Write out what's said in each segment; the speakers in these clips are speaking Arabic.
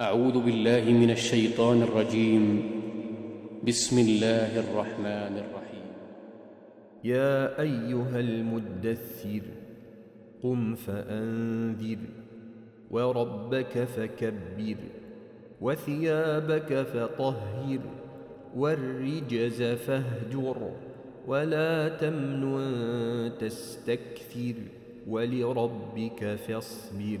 أعوذ بالله من الشيطان الرجيم. بسم الله الرحمن الرحيم. يا أيها المدثر قم فأنذر وربك فكبر وثيابك فطهر والرجز فاهجر ولا تمنن تستكثر ولربك فاصبر.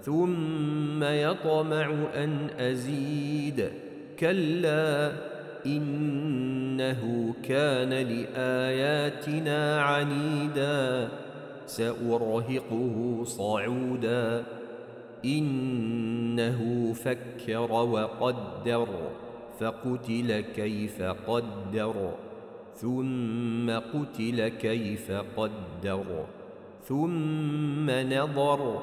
ثم يطمع أن أزيد. كلا إنه كان لآياتنا عنيدا. سأرهقه صعودا. إنه فكر وقدر فقتل كيف قدر. ثم قتل كيف قدر. ثم نظر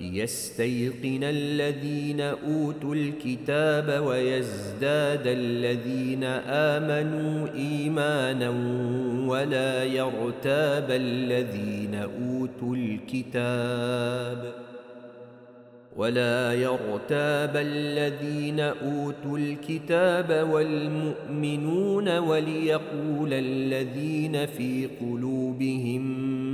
ليستيقن الذين أوتوا الكتاب ويزداد الذين آمنوا إيمانا ولا يرتاب الذين أوتوا الكتاب ولا يرتاب الذين أوتوا الكتاب والمؤمنون وليقول الذين في قلوبهم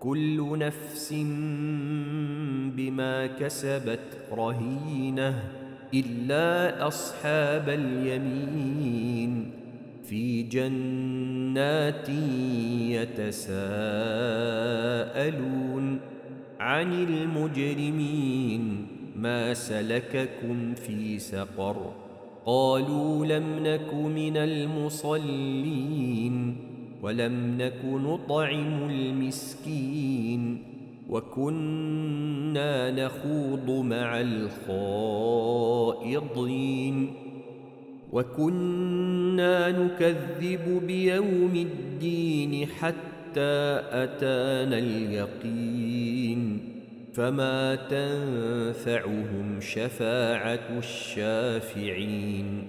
كل نفس بما كسبت رهينة إلا أصحاب اليمين في جنات يتساءلون عن المجرمين ما سلككم في سقر قالوا لم نك من المصلين ولم نك نطعم المسكين وكنا نخوض مع الخائضين وكنا نكذب بيوم الدين حتى أتانا اليقين فما تنفعهم شفاعة الشافعين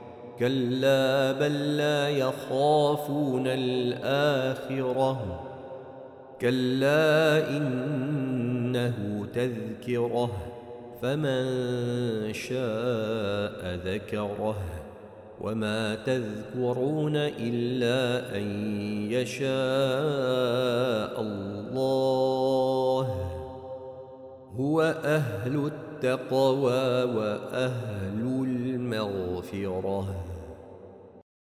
كلا بل لا يخافون الآخرة. كلا إنه تذكرة فمن شاء ذكره. وما تذكرون إلا أن يشاء الله. هو أهل التقوى وأهل المغفرة.